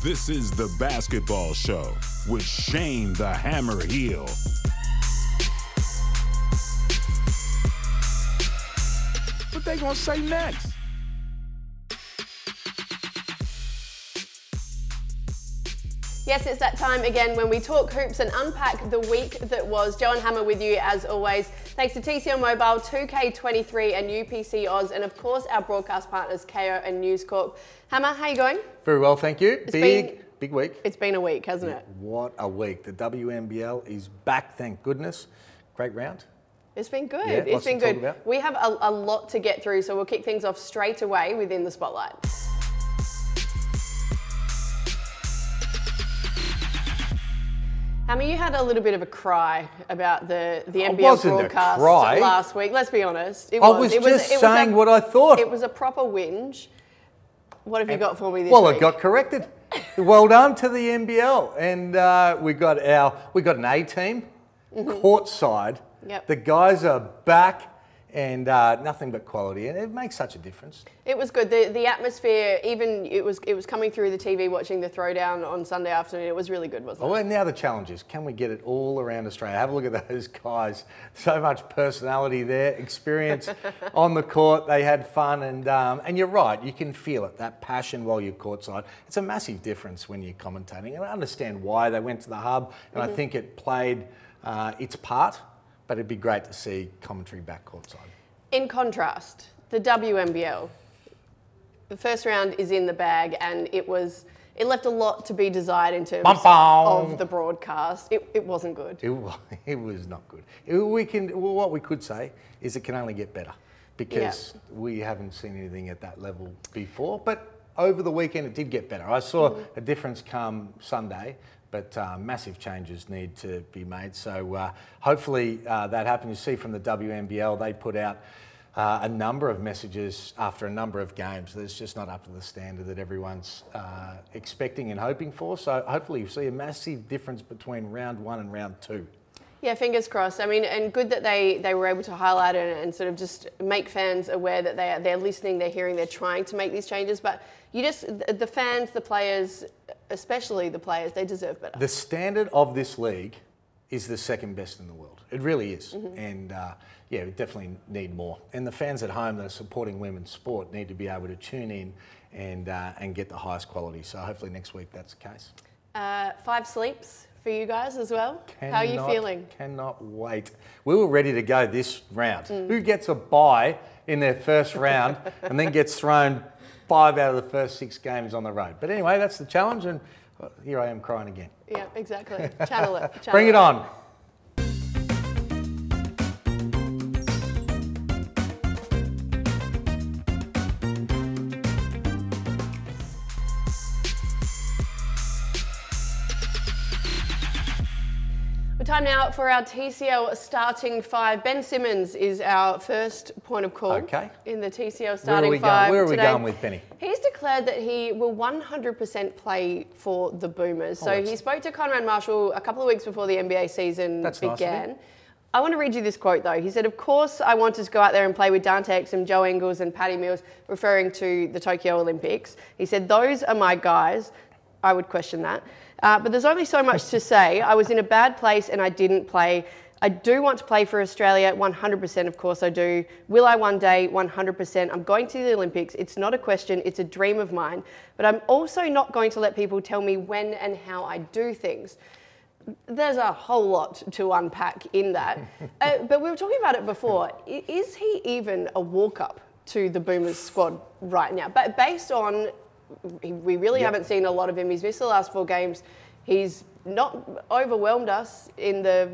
This is the basketball show with Shane the Hammer Heal. What they gonna say next? Yes, it's that time again when we talk hoops and unpack the week that was. Joe and Hammer with you as always. Thanks to TCL Mobile, 2K23 and UPC Oz, and of course our broadcast partners Kayo and News Corp. Hammer, how you going? Very well, thank you. big, been- big week. It's been a week, hasn't it? What a week. The WNBL is back, thank goodness. Great round. It's been good. Yeah, it's been good. We have a, a lot to get through, so we'll kick things off straight away within the spotlight. Hammer, you had a little bit of a cry about the, the It NBL a broadcast last week. Let's be honest. It I was It just it a- saying what I thought. It was a proper whinge. What have you got for me this well, week? it got corrected. well done to the NBL, and uh, we got our we got an A team, courtside. Mm-hmm. Yep. The guys are back, and uh, nothing but quality, and it makes such a difference. It was good. The the atmosphere, even it was it was coming through the TV watching the throwdown on Sunday afternoon. It was really good, wasn't it? Well, and now the challenge is, can we get it all around Australia? Have a look at those guys. So much personality there, experience on the court. They had fun, and um, and you're right. You can feel it, that passion while you're courtside. It's a massive difference when you're commentating, and I understand why they went to the hub, and I think it played uh, its part. But it'd be great to see commentary back courtside. In contrast, the WNBL, the first round is in the bag, and it was it left a lot to be desired in terms Bum, bum. of the broadcast. It, it wasn't good. It, wa- it was not good. It- we can, well, what we could say is it can only get better because we haven't seen anything at that level before. But over the weekend, it did get better. I saw mm. a difference come Sunday, but uh, massive changes need to be made. So uh, hopefully uh, that happens. You see from the WNBL, they put out. Uh, a number of messages after a number of games that's just not up to the standard that everyone's uh, expecting and hoping for. So hopefully you see a massive difference between round one and round two. Yeah, fingers crossed. I mean, and good that they, they were able to highlight it and sort of just make fans aware that they are, they're listening, they're hearing, they're trying to make these changes. But you just, the the fans, the players, especially the players, they deserve better. The standard of this league is the second best in the world. It really is. And uh, yeah, we definitely need more. And the fans at home that are supporting women's sport need to be able to tune in and, uh, and get the highest quality. So hopefully next week that's the case. Uh, five sleeps for you guys as well. How are you feeling? Cannot wait. We were ready to go this round. Mm. Who gets a bye in their first round and then gets thrown five out of the first six games on the road? But anyway, that's the challenge, and here I am crying again. Yeah, exactly. Channel it. Channel Bring it on. Time now for our TCL starting five. Ben Simmons is our first point of call Okay. in the TCL starting we five. going? Where are we today. going with Benny? He's declared that he will 100% play for the Boomers. so he spoke to Konrad Marshall a couple of weeks before the NBA season That's nice began. I want to read you this quote though. He said, Of course, I wanted to go out there and play with Dante Exum, Joe Ingles, and Patty Mills, referring to the Tokyo Olympics. He said, Those are my guys. I would question that. Uh, but there's only so much to say. I was in a bad place and I didn't play. I do want to play for Australia, 100%, of course I do. Will I one day? 100%. I'm going to the Olympics. It's not a question, it's a dream of mine. But I'm also not going to let people tell me when and how I do things there's a whole lot to unpack in that. uh, but we were talking about it before. Is he even a walk up to the Boomers squad right now? But based on, we really haven't seen a lot of him. He's missed the last four games. He's not overwhelmed us in the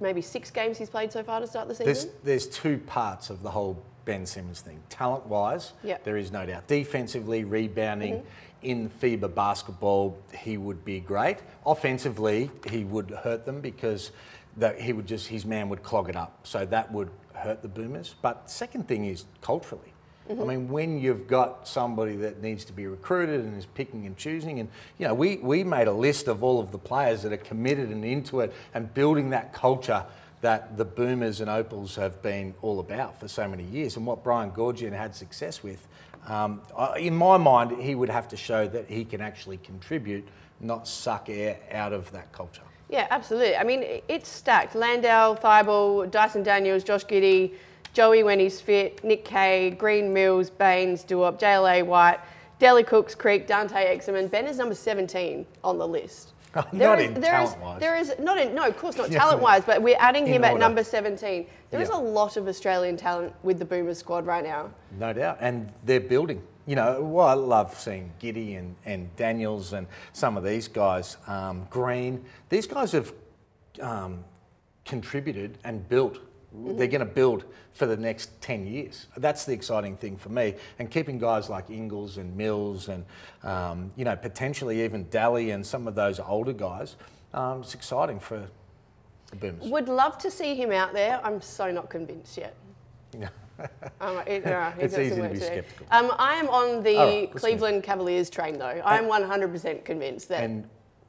maybe six games he's played so far to start the season. There's, there's two parts of the whole Ben Simmons thing. Talent wise, Yep. Mm-hmm. there is no doubt. Defensively, rebounding, in FIBA basketball, he would be great. Offensively, he would hurt them because that he would just his man would clog it up. So that would hurt the Boomers. But second thing is culturally. I mean, when you've got somebody that needs to be recruited and is picking and choosing, and you know, we, we made a list of all of the players that are committed and into it and building that culture that the Boomers and Opals have been all about for so many years, and what Brian Goorjian had success with. Um, in my mind, he would have to show that he can actually contribute, not suck air out of that culture. Yeah, absolutely. I mean, it's stacked. Landale, Thybulle, Dyson Daniels, Josh Giddey, Joey when he's fit, Nick Kay, Green Mills, Baynes, Duop, JLA White, Delly Cooks, Creek, Dante Exum. Ben is number 17 on the list. Not There in there is- there is not in no, of course not Yeah. talent wise, but we're adding In him at number 17. There is a lot of Australian talent with the Boomers squad right now. No doubt. And they're building. You know, well, I love seeing Giddey and, and Daniels and some of these guys, um, Green. These guys have um, contributed and built. They're going to build for the next 10 years. That's the exciting thing for me. And keeping guys like Ingles and Mills and, um, you know, potentially even Delly and some of those older guys, um, it's exciting for the Boomers. Would love to see him out there. I'm so not convinced yet. Um, it- uh, he's easy to be sceptical. Um, I am on the right, Cleveland Cavaliers train though. I am 100% convinced that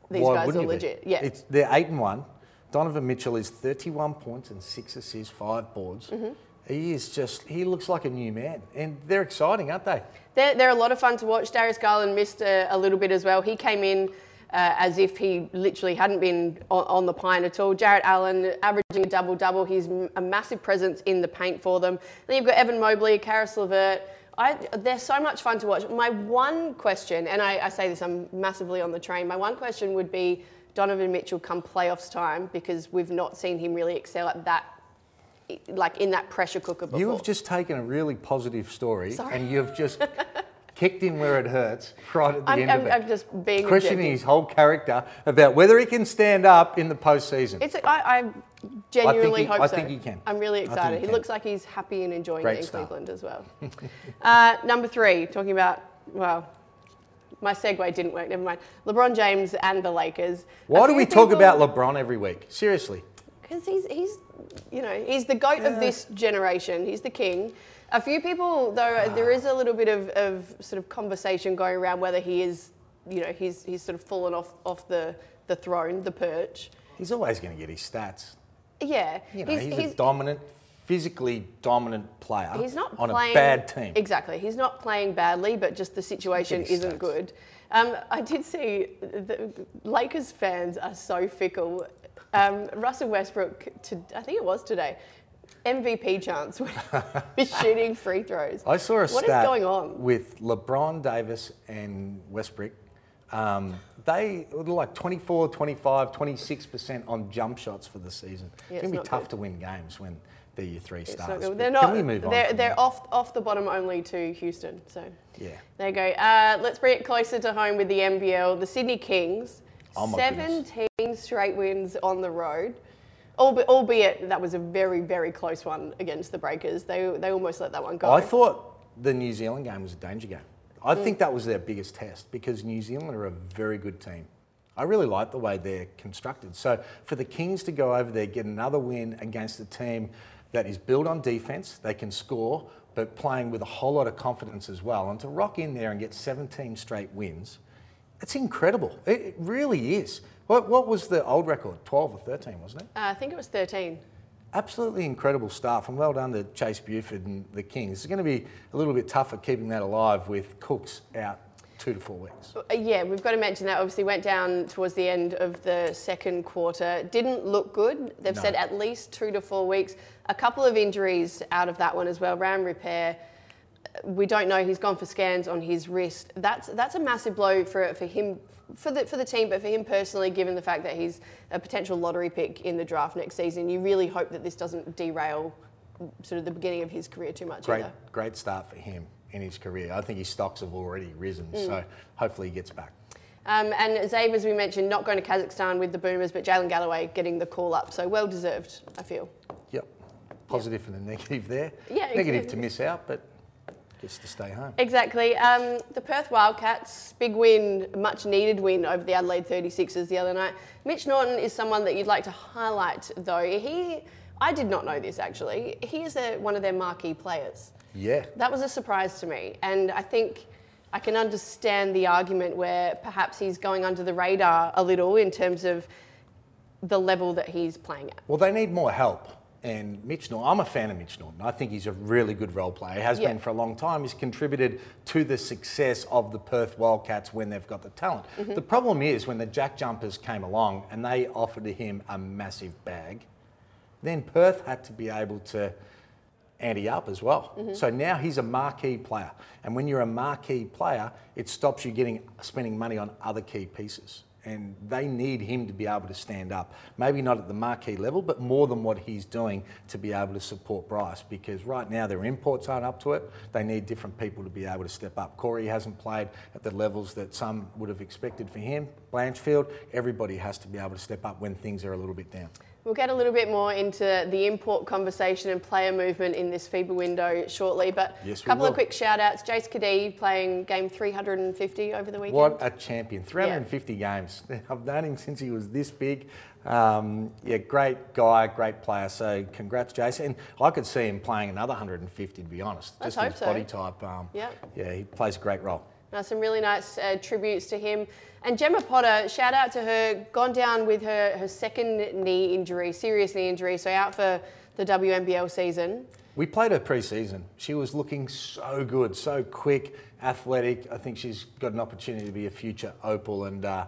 these guys are you be? legit. Yeah. It's, they're eight and one. Donovan Mitchell is 31 points and six assists, five boards. Mm-hmm. He is just, he looks like a new man. And they're exciting, aren't they? They're, they're a lot of fun to watch. Darius Garland missed a, a little bit as well. He came in uh, as if he literally hadn't been on, on the pine at all. Jarrett Allen averaging a double double. He's a massive presence in the paint for them. Then you've got Evan Mobley, Caris LeVert. I, they're so much fun to watch. My one question, and I, I say this, I'm massively on the train. My one question would be Donovan Mitchell come playoffs time because we've not seen him really excel at that, like in that pressure cooker before. You have just taken a really positive story Sorry. and you've just kicked him where it hurts right at the I'm, end I'm, of it. I'm just being questioning objective. his whole character about whether he can stand up in the postseason. It's, I, I genuinely he- hope I so. think he can. I'm really excited. he He, looks like he's happy and enjoying Great it in start. Cleveland as well. uh, number three, talking about, well, my segue didn't work, never mind. LeBron James and the Lakers. Why do we talk about LeBron every week? Seriously. Because he's, he's, you know, he's the goat of uh. this generation. He's the king. A few people, though, ah. there is a little bit of, of sort of conversation going around whether he is, you know, he's, he's sort of fallen off, off the, the throne, the perch. He's always going to get his stats. Yeah. You know, he's, a dominant, physically dominant player He's not on playing, a bad team. Exactly. He's not playing badly, but just the situation isn't good. Um, I did see the Lakers fans are so fickle. Um, Russell Westbrook, to, I think it was today, MVP chance when he was shooting free throws. I saw a What is stat going on? with LeBron Davis and Westbrook. Um, they were like 24, 25, 26% on jump shots for the season. Yeah, it's it's going to be tough good. to win games when they're your three stars. not They're not. Can we move on? they're they're off off the bottom only to Houston. So Yeah. there you go. Uh, let's bring it closer to home with the NBL. The Sydney Kings, Oh my 17 straight wins on the road. Albeit that was a very, very close one against the Breakers. They, they almost let that one go. I thought the New Zealand game was a danger game. I think that was their biggest test because New Zealand are a very good team. I really like the way they're constructed. So for the Kings to go over there, get another win against a team that is built on defense, they can score, but playing with a whole lot of confidence as well, and to rock in there and get 17 straight wins, it's incredible. It, it really is. What, what was the old record? 12 or 13, wasn't it? Uh, I think it was 13. Absolutely incredible stuff, and well done to Chase Buford and the Kings. It's going to be a little bit tougher keeping that alive with Cooks out two to four weeks. Uh, Yeah, we've got to mention that. Obviously, went down towards the end of the second quarter. Didn't look good. They've No. said at least two to four weeks. A couple of injuries out of that one as well. Rayan Rupert. We don't know. He's gone for scans on his wrist. That's that's a massive blow for for him. For the, for the team, but for him personally, given the fact that he's a potential lottery pick in the draft next season, you really hope that this doesn't derail sort of the beginning of his career too much Great, either. great start for him in his career. I think his stocks have already risen, so hopefully he gets back. Um, and Zabe, as we mentioned, not going to Kazakhstan with the Boomers, but Jaylin Galloway getting the call up. So well deserved, I feel. Yep, positive and a negative there. Yeah, negative to miss out, but gets to stay home. Exactly. Um, the Perth Wildcats, big win, much needed win over the Adelaide 36ers the other night. Mitch Norton is someone that you'd like to highlight, though. He, I did not know this actually. He is a, one of their marquee players. Yeah, That was a surprise to me, and I think I can understand the argument where perhaps he's going under the radar a little in terms of the level that he's playing at. Well, they need more help. And Mitch Norton, I'm a fan of Mitch Norton. I think he's a really good role player. He has Yeah. been for a long time. He's contributed to the success of the Perth Wildcats when they've got the talent. Mm-hmm. The problem is when the Jack Jumpers came along and they offered him a massive bag, then Perth had to be able to ante up as well. Mm-hmm. So now he's a marquee player. And when you're a marquee player, it stops you getting spending money on other key pieces. And they need him to be able to stand up. Maybe not at the marquee level, but more than what he's doing to be able to support Bryce. Because right now their imports aren't up to it. They need different people to be able to step up. Corey hasn't played at the levels that some would have expected for him. Blanchfield, everybody has to be able to step up when things are a little bit down. We'll get a little bit more into the import conversation and player movement in this FIBA window shortly, but Yes, a couple of quick shout outs. Jace Cadee playing game 350 over the weekend. What a champion. 350 games. I've known him since he was this big. Um, yeah, great guy, great player. So congrats, Jason. And I could see him playing another 150, to be honest. Let's Just hope his so. body type. Um, Yep. Yeah, he plays a great role. Now, some really nice uh, tributes to him. And Gemma Potter, shout out to her, gone down with her, her second knee injury, serious knee injury, so out for the WNBL season. We played her pre-season. She was looking so good, so quick, athletic. I think she's got an opportunity to be a future Opal, and uh,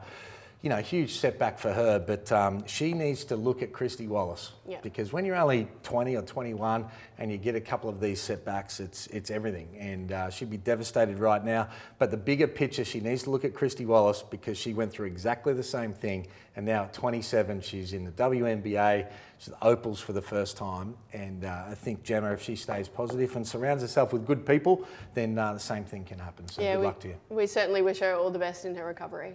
you know, huge setback for her. But um, she needs to look at Kristy Wallace Yeah. because when you're only 20 or 21 and you get a couple of these setbacks, it's it's everything, and uh, she'd be devastated right now. But the bigger picture, she needs to look at Kristy Wallace because she went through exactly the same thing, and now at 27, she's in the WNBA. She's the Opals for the first time, and uh, I think Gemma, if she stays positive and surrounds herself with good people, then uh, the same thing can happen. So good we, luck to you. we certainly wish her all the best in her recovery.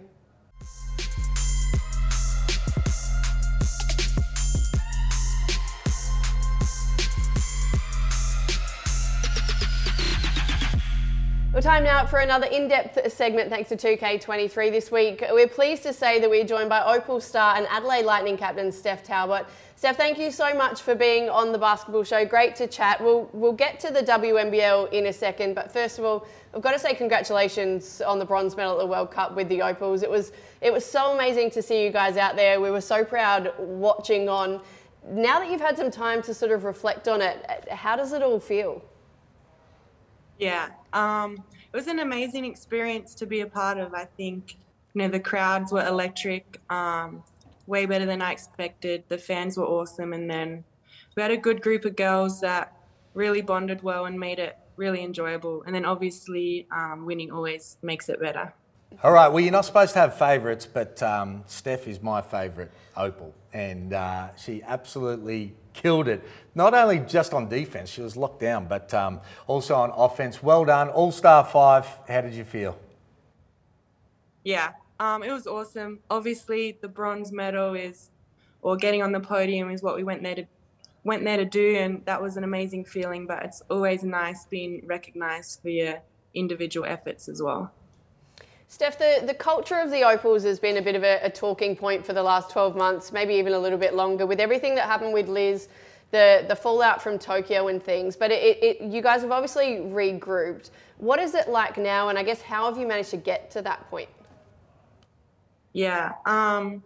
Well, time now for another in-depth segment thanks to 2K23 this week. We're pleased to say that we're joined by Opal star and Adelaide Lightning captain Steph Talbot. Steph, thank you so much for being on the basketball show. Great to chat. We'll, we'll get to the WNBL in a second, but first of all, I've got to say congratulations on the bronze medal at the World Cup with the Opals. It was, it was so amazing to see you guys out there. We were so proud watching on. Now that you've had some time to sort of reflect on it, how does it all feel? Yeah, um, it was an amazing experience to be a part of. I think you know the crowds were electric, um, way better than I expected. The fans were awesome, and then we had a good group of girls that really bonded well and made it really enjoyable. And then obviously, um, winning always makes it better. All right, well, you're not supposed to have favourites, but um, Steph is my favourite Opal, and uh, she absolutely killed it. Not only just on defence, she was locked down, but um, also on offence. Well done, All Star Five. How did you feel? Yeah, um, it was awesome. Obviously, the bronze medal is, or getting on the podium is what we went there to went there to do, and that was an amazing feeling. But it's always nice being recognised for your individual efforts as well. Steph, the, the culture of the Opals has been a bit of a, a talking point for the last 12 months, maybe even a little bit longer, with everything that happened with Liz, the, the fallout from Tokyo and things. But it, it, you guys have obviously regrouped. What is it like now? And I guess how have you managed to get to that point? Yeah, um,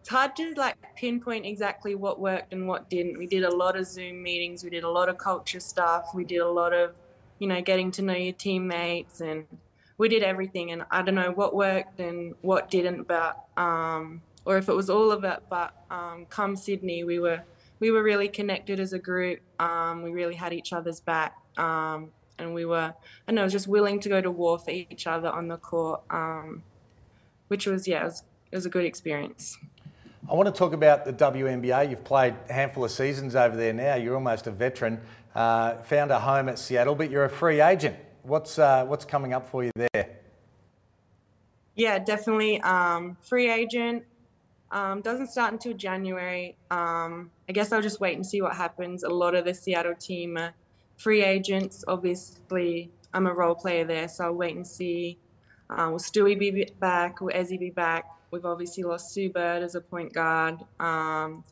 it's hard to like pinpoint exactly what worked and what didn't. We did a lot of Zoom meetings. We did a lot of culture stuff. We did a lot of, you know, getting to know your teammates and we did everything and I don't know what worked and what didn't, but um, or if it was all of it. But um, come Sydney, we were we were really connected as a group. Um, we really had each other's back, um, and we were I know just willing to go to war for each other on the court, um, which was yeah, it was, it was a good experience. I want to talk about the WNBA. You've played a handful of seasons over there now. You're almost a veteran. Uh, found a home at Seattle, but you're a free agent. What's uh, what's coming up for you there? Yeah, definitely. Um, free agent um, doesn't start until January. Um, I guess I'll just wait and see what happens. A lot of the Seattle team are free agents. Obviously, I'm a role player there, so I'll wait and see. Uh, will Stewie be back? Will Ezi be back? We've obviously lost Sue Bird as a point guard. Um,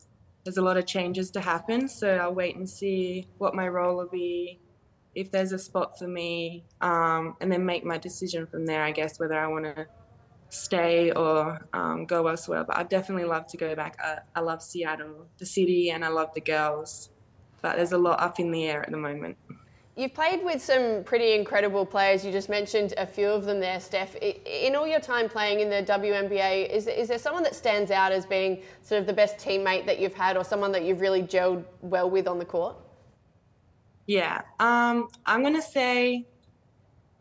there's a lot of changes to happen, so I'll wait and see what my role will be, if there's a spot for me, um, and then make my decision from there. I guess whether I want to stay or um, go elsewhere. But I definitely love to go back. I, I love Seattle, the city, and I love the girls. but there's a lot up in the air at the moment. You've played with some pretty incredible players. You just mentioned a few of them there, Steph. In all your time playing in the WNBA, is, is there someone that stands out as being sort of the best teammate that you've had or someone that you've really gelled well with on the court? Yeah, um, I'm going to say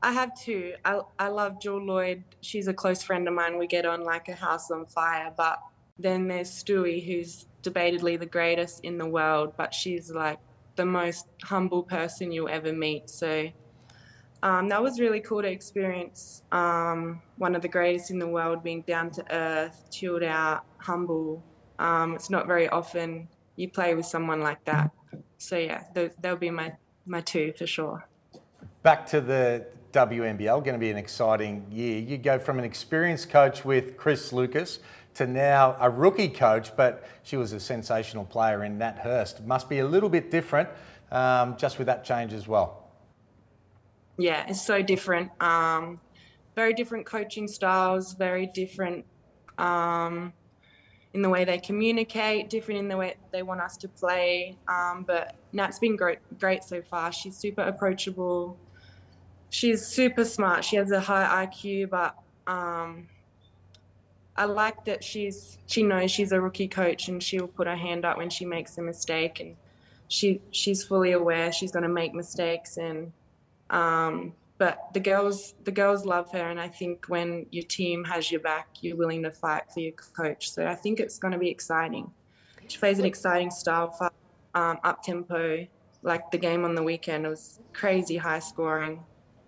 I have two. I, I love Jewell Lloyd. She's a close friend of mine. We get on like a house on fire. But then there's Stewie, who's debatedly the greatest in the world, but she's like the most humble person you'll ever meet. So um, that was really cool to experience um, one of the greatest in the world being down to earth, chilled out, humble. Um, it's not very often you play with someone like that. So yeah, th- that'll be my, my two for sure. Back to the WNBL, going to be an exciting year. You go from an experienced coach with Chris Lucas to now a rookie coach, but she was a sensational player in Nat Hurst. Must be a little bit different um, just with that change as well. Yeah, it's so different. Um, very different coaching styles, very different um, in the way they communicate, different in the way they want us to play. Um, but Nat's been great, great so far. She's super approachable. She's super smart. She has a high IQ, but um, I like that she's she knows she's a rookie coach and she'll put her hand up when she makes a mistake and she she's fully aware she's going to make mistakes and um, but the girls the girls love her and I think when your team has your back you're willing to fight for your coach so I think it's going to be exciting. She plays an exciting style, for, um, up tempo like the game on the weekend it was crazy high scoring.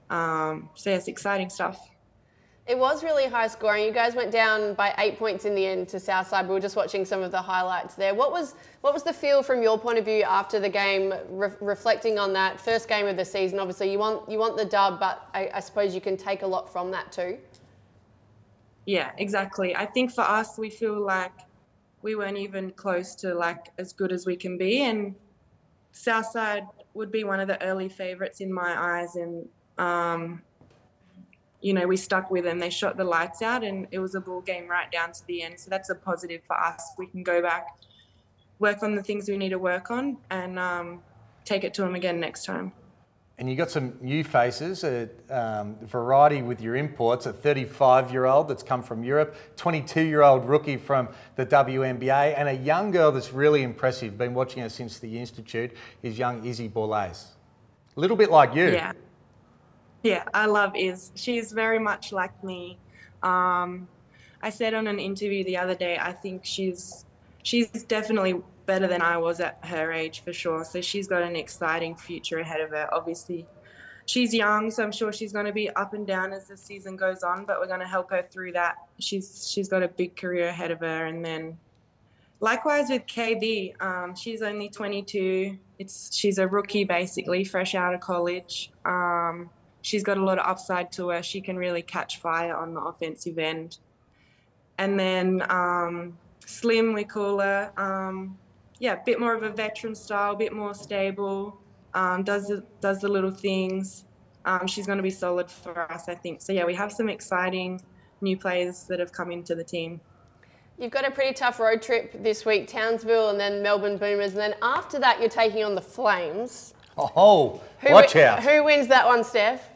Um, so yes, exciting stuff. It was really high scoring. You guys went down by eight points in the end to Southside. We were just watching some of the highlights there. What was what was the feel from your point of view after the game, re- reflecting on that first game of the season? Obviously, you want you want the dub, but I, I suppose you can take a lot from that too. Yeah, exactly. I think for us, we feel like we weren't even close to like as good as we can be, and Southside would be one of the early favourites in my eyes, and um, you know, we stuck with them. They shot the lights out, and it was a ball game right down to the end. So that's a positive for us. We can go back, work on the things we need to work on, and um, take it to them again next time. And you got some new faces, a um, variety with your imports. A 35-year-old that's come from Europe, 22-year-old rookie from the WNBA, and a young girl that's really impressive. Been watching her since the institute. Is young Izzy Borlase. A little bit like you. Yeah. Yeah, I love Iz. She's very much like me. Um, I said on an interview the other day, I think she's she's definitely better than I was at her age for sure. So she's got an exciting future ahead of her. Obviously, she's young, so I'm sure she's going to be up and down as the season goes on. But we're going to help her through that. She's she's got a big career ahead of her, and then likewise with KB, um, she's only 22. It's she's a rookie basically, fresh out of college. Um, she's got a lot of upside to her. She can really catch fire on the offensive end. And then um, Slim, we call her. Um, yeah, a bit more of a veteran style, a bit more stable. Um, does the, does the little things. Um, she's going to be solid for us, I think. So yeah, we have some exciting new players that have come into the team. You've got a pretty tough road trip this week, Townsville and then Melbourne Boomers, and then after that you're taking on the Flames. Oh, who watch wi- out! Who wins that one, Steph?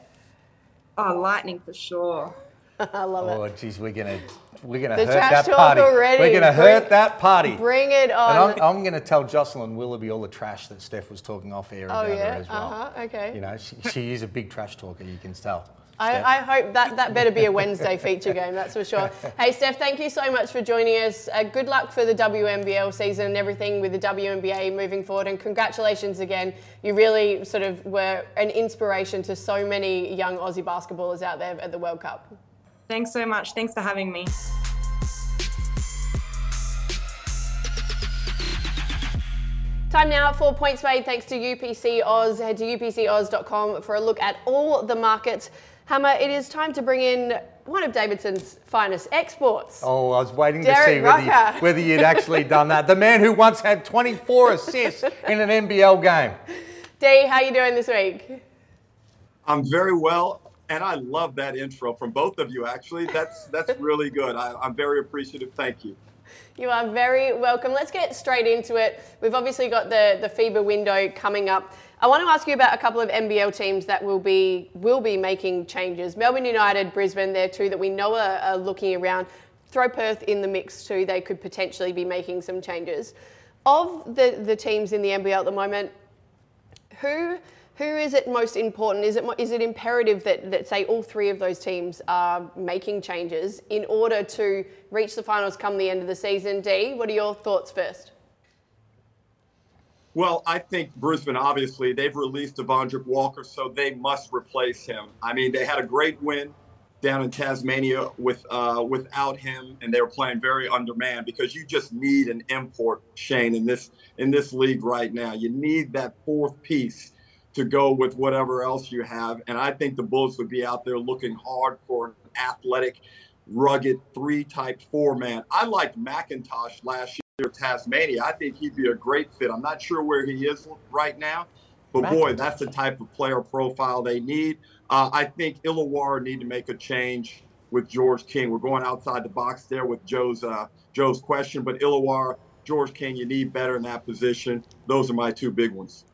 Oh, lightning for sure. I love oh, it. Oh, geez, we're gonna we're gonna The hurt trash that talk party. already. We're gonna Bring- hurt that party. Bring it and on. I'm, I'm going to tell Jocelyn Willoughby all the trash that Steph was talking off air oh about yeah. her as well. Uh huh. Okay. You know, she, she is a big trash talker. You can tell. I, I hope that that better be a Wednesday feature game, that's for sure. Hey, Steph, thank you so much for joining us. Uh, good luck for the WNBL season and everything with the WNBA moving forward. And congratulations again. You really sort of were an inspiration to so many young Aussie basketballers out there at the World Cup. Thanks so much. Thanks for having me. Time now for Points Made thanks to UPC Oz. Head to upcoz.com for a look at all the markets. Hammer, it is time to bring in one of Davidson's finest exports. Oh, I was waiting Derek to see whether, you, whether you'd actually done that. The man who once had 24 assists in an NBL game. D, how are you doing this week? I'm very well, and I love that intro from both of you. Actually, that's that's really good. I, I'm very appreciative. Thank you. You are very welcome. Let's get straight into it. We've obviously got the, the FIBA window coming up. I want to ask you about a couple of NBL teams that will be will be making changes. Melbourne United, Brisbane, they're two that we know are, are looking around. Throw Perth in the mix too. They could potentially be making some changes. Of the, the teams in the NBL at the moment, who who is it most important? Is it is it imperative that, that say all three of those teams are making changes in order to reach the finals come the end of the season? D, what are your thoughts first? Well, I think Brisbane, obviously, they've released Devondrick Walker, so they must replace him. I mean, they had a great win down in Tasmania with uh, without him, and they were playing very undermanned because you just need an import, Shane, in this in this league right now. You need that fourth piece to go with whatever else you have. And I think the Bulls would be out there looking hard for an athletic, rugged three type four man. I liked McIntosh last year Tasmania. I think he'd be a great fit. I'm not sure where he is right now, but McIntosh. boy, that's the type of player profile they need. Uh, I think Illawarra need to make a change with George King. We're going outside the box there with Joe's uh, Joe's question, but Illawarra, George King, you need better in that position. Those are my two big ones.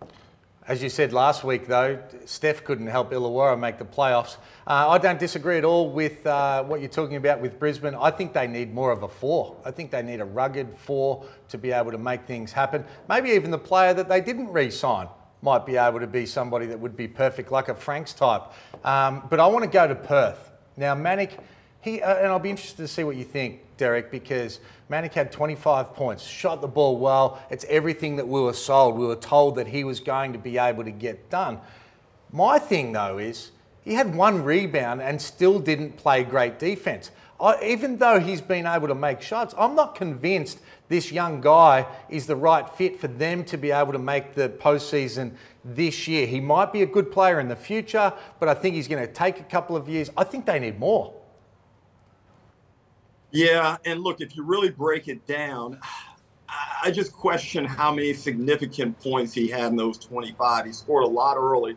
As you said last week, though, Steph couldn't help Illawarra make the playoffs. Uh, I don't disagree at all with uh, what you're talking about with Brisbane. I think they need more of a four. I think they need a rugged four to be able to make things happen. Maybe even the player that they didn't re sign might be able to be somebody that would be perfect, like a Franks type. Um, but I want to go to Perth. Now, Manek, he, uh, and I'll be interested to see what you think, Derek, because Manek had 25 points, shot the ball well. It's everything that we were sold. We were told that he was going to be able to get done. My thing, though, is he had one rebound and still didn't play great defense. I, even though he's been able to make shots, I'm not convinced this young guy is the right fit for them to be able to make the postseason this year. He might be a good player in the future, but I think he's going to take a couple of years. I think they need more. Yeah, and look, if you really break it down, I just question how many significant points he had in those 25. He scored a lot early,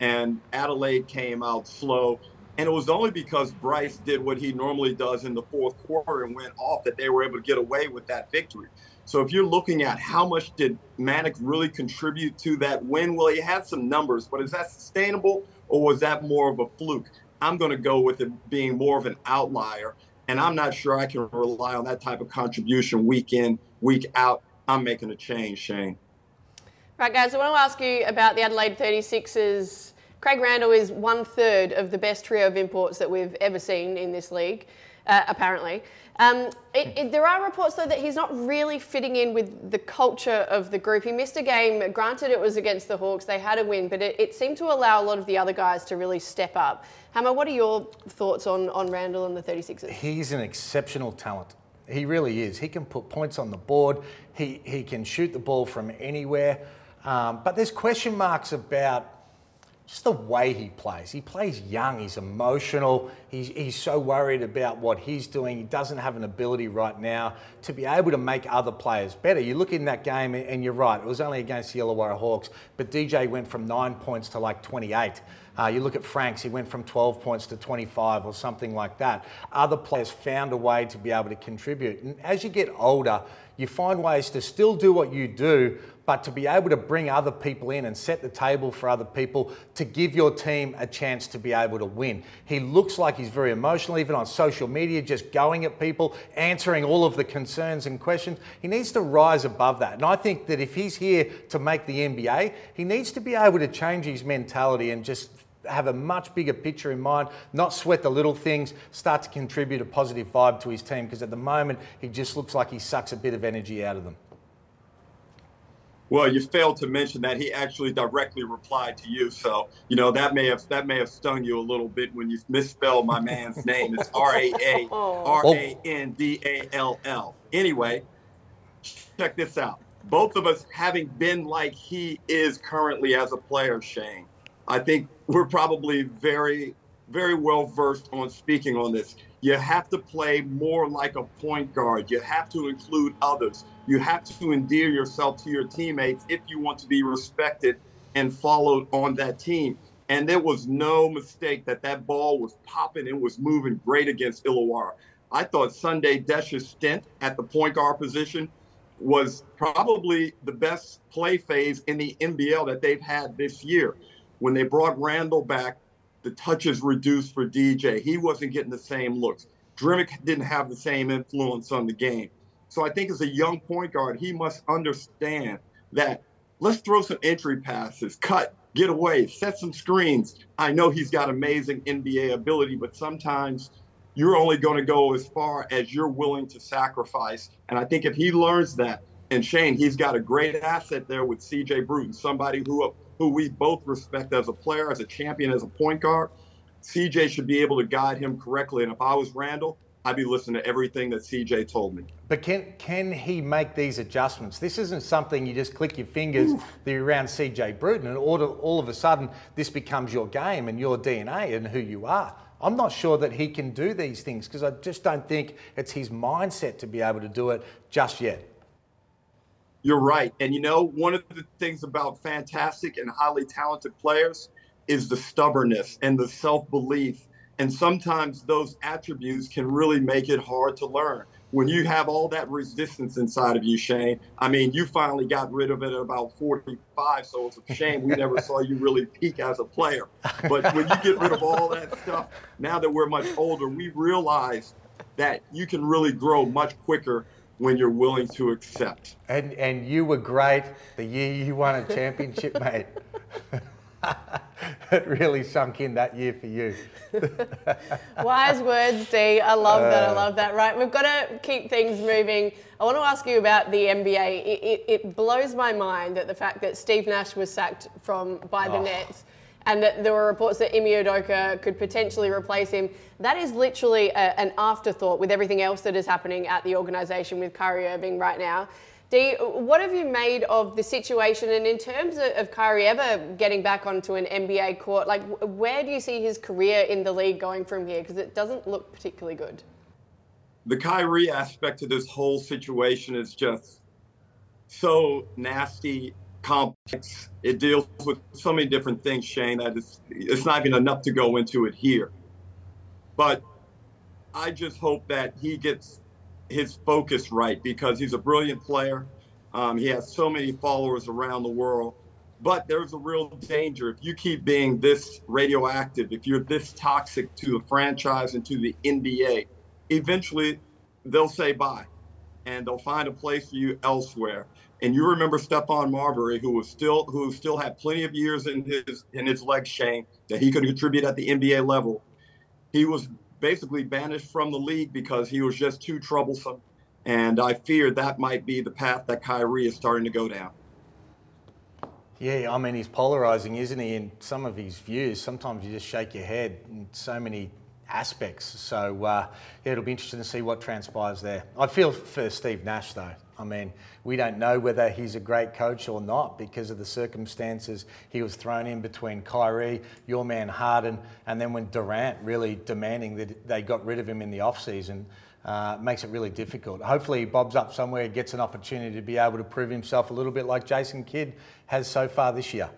and Adelaide came out slow. And it was only because Bryce did what he normally does in the fourth quarter and went off that they were able to get away with that victory. So if you're looking at how much did Manek really contribute to that win, well, he had some numbers, but is that sustainable or was that more of a fluke? I'm going to go with it being more of an outlier. And I'm not sure I can rely on that type of contribution week in, week out. I'm making a change, Shane. Right, guys, I want to ask you about the Adelaide 36ers. Craig Randall is one third of the best trio of imports that we've ever seen in this league, uh, apparently. Um, it, it, there are reports, though, that he's not really fitting in with the culture of the group. He missed a game. Granted, it was against the Hawks. They had a win, but it, it seemed to allow a lot of the other guys to really step up. Hammer, what are your thoughts on, on Randall and the 36ers? He's an exceptional talent. He really is. He can put points on the board. He, he can shoot the ball from anywhere. Um, but there's question marks about just the way he plays. He plays young, he's emotional, he's, he's so worried about what he's doing. He doesn't have an ability right now to be able to make other players better. You look in that game, and you're right, it was only against the Illawarra Hawks, but DJ went from nine points to like 28. Uh, you look at Franks, he went from 12 points to 25 or something like that. Other players found a way to be able to contribute. And as you get older, you find ways to still do what you do, but to be able to bring other people in and set the table for other people to give your team a chance to be able to win. He looks like he's very emotional, even on social media, just going at people, answering all of the concerns and questions. He needs to rise above that. And I think that if he's here to make the NBA, he needs to be able to change his mentality and just have a much bigger picture in mind, not sweat the little things, start to contribute a positive vibe to his team because at the moment he just looks like he sucks a bit of energy out of them. Well, you failed to mention that he actually directly replied to you, so you know that may have that may have stung you a little bit when you misspelled my man's name. It's R A A oh. R A N D A L L. Anyway, check this out. Both of us having been like he is currently as a player, Shane. I think we're probably very, very well versed on speaking on this. You have to play more like a point guard. You have to include others. You have to endear yourself to your teammates if you want to be respected and followed on that team. And there was no mistake that that ball was popping and was moving great against Illawarra. I thought Sunday Dech's stint at the point guard position was probably the best play phase in the NBL that they've had this year. When they brought Randall back, the touches reduced for DJ. He wasn't getting the same looks. Drmic didn't have the same influence on the game. So I think as a young point guard, he must understand that let's throw some entry passes, cut, get away, set some screens. I know he's got amazing NBA ability, but sometimes you're only going to go as far as you're willing to sacrifice. And I think if he learns that, and Shane, he's got a great asset there with CJ Bruton, somebody who who we both respect as a player, as a champion, as a point guard. CJ should be able to guide him correctly. And if I was Randall, I'd be listening to everything that CJ told me. But can can he make these adjustments? This isn't something you just click your fingers that you're around CJ Bruton and all, all of a sudden this becomes your game and your DNA and who you are. I'm not sure that he can do these things because I just don't think it's his mindset to be able to do it just yet. You're right. And you know, one of the things about fantastic and highly talented players is the stubbornness and the self belief. And sometimes those attributes can really make it hard to learn. When you have all that resistance inside of you, Shane, I mean, you finally got rid of it at about 45. So it's a shame we never saw you really peak as a player. But when you get rid of all that stuff, now that we're much older, we realize that you can really grow much quicker when you're willing to accept. And and you were great the year you won a championship, mate. it really sunk in that year for you. Wise words, D. I love that. I uh. love that. Right, we've got to keep things moving. I want to ask you about the NBA. It, it, it blows my mind that the fact that Steve Nash was sacked from by the Oh. Nets and that there were reports that Ime Udoka could potentially replace him. That is literally a, an afterthought with everything else that is happening at the organisation with Kyrie Irving right now. Dee, what have you made of the situation? And in terms of, of Kyrie ever getting back onto an NBA court, like where do you see his career in the league going from here? Because it doesn't look particularly good. the Kyrie aspect of this whole situation is just so nasty, complex. It deals with so many different things, Shane, that it's, it's not even enough to go into it here. But I just hope that he gets his focus right because he's a brilliant player. Um, he has so many followers around the world. But there's a real danger if you keep being this radioactive, if you're this toxic to the franchise and to the NBA, eventually they'll say bye and they'll find a place for you elsewhere. And you remember Stephon Marbury, who was still who still had plenty of years in his in his legs, Shane, that he could contribute at the NBA level. He was basically banished from the league because he was just too troublesome. And I fear that might be the path that Kyrie is starting to go down. Yeah, I mean, he's polarising, isn't he, in some of his views? Sometimes you just shake your head in so many aspects. So, uh, yeah, it'll be interesting to see what transpires there. I feel for Steve Nash, though. I mean, we don't know whether he's a great coach or not because of the circumstances he was thrown in between Kyrie, your man Harden, and then when Durant really demanding that they got rid of him in the off-season. Uh, makes it really difficult. Hopefully, he bobs up somewhere, gets an opportunity to be able to prove himself a little bit like Jason Kidd has so far this year.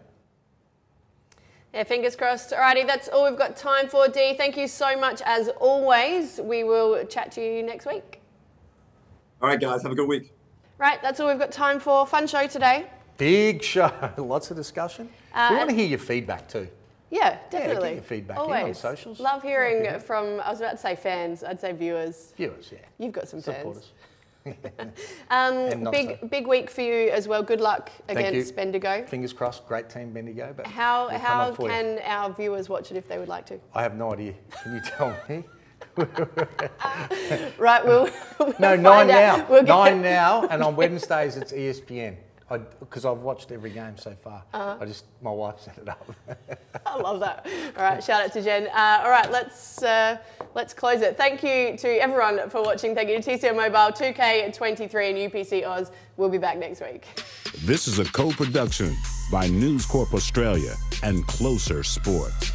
Yeah, fingers crossed. Alrighty, that's all we've got time for, Dee. Thank you so much as always. We will chat to you next week. All right, guys, have a good week. Right, that's all we've got time for. Fun show today. Big show, lots of discussion. we want to hear your feedback too. Yeah, definitely. Yeah, get your feedback in on socials. Love hearing hearing. from, I was about to say fans, I'd say viewers. Viewers, yeah. You've got some fans. Um, big so. big week for you as well. Good luck Thank against you. Bendigo. Fingers crossed, great team Bendigo. But How we'll how can our viewers watch it if they would like to? I have no idea. Can you tell me? Right, we'll, we'll No, find nine out. now. We'll get- nine now, and on Wednesdays it's ESPN. Because I've watched every game so far. Uh-huh. I just my wife set it up. I love that. All right, shout out to Jen. Uh, all right, let's uh, let's close it. Thank you to everyone for watching. Thank you to TCL Mobile, 2K23, and UPC Oz. We'll be back next week. This is a co production by News Corp Australia and Closer Sports.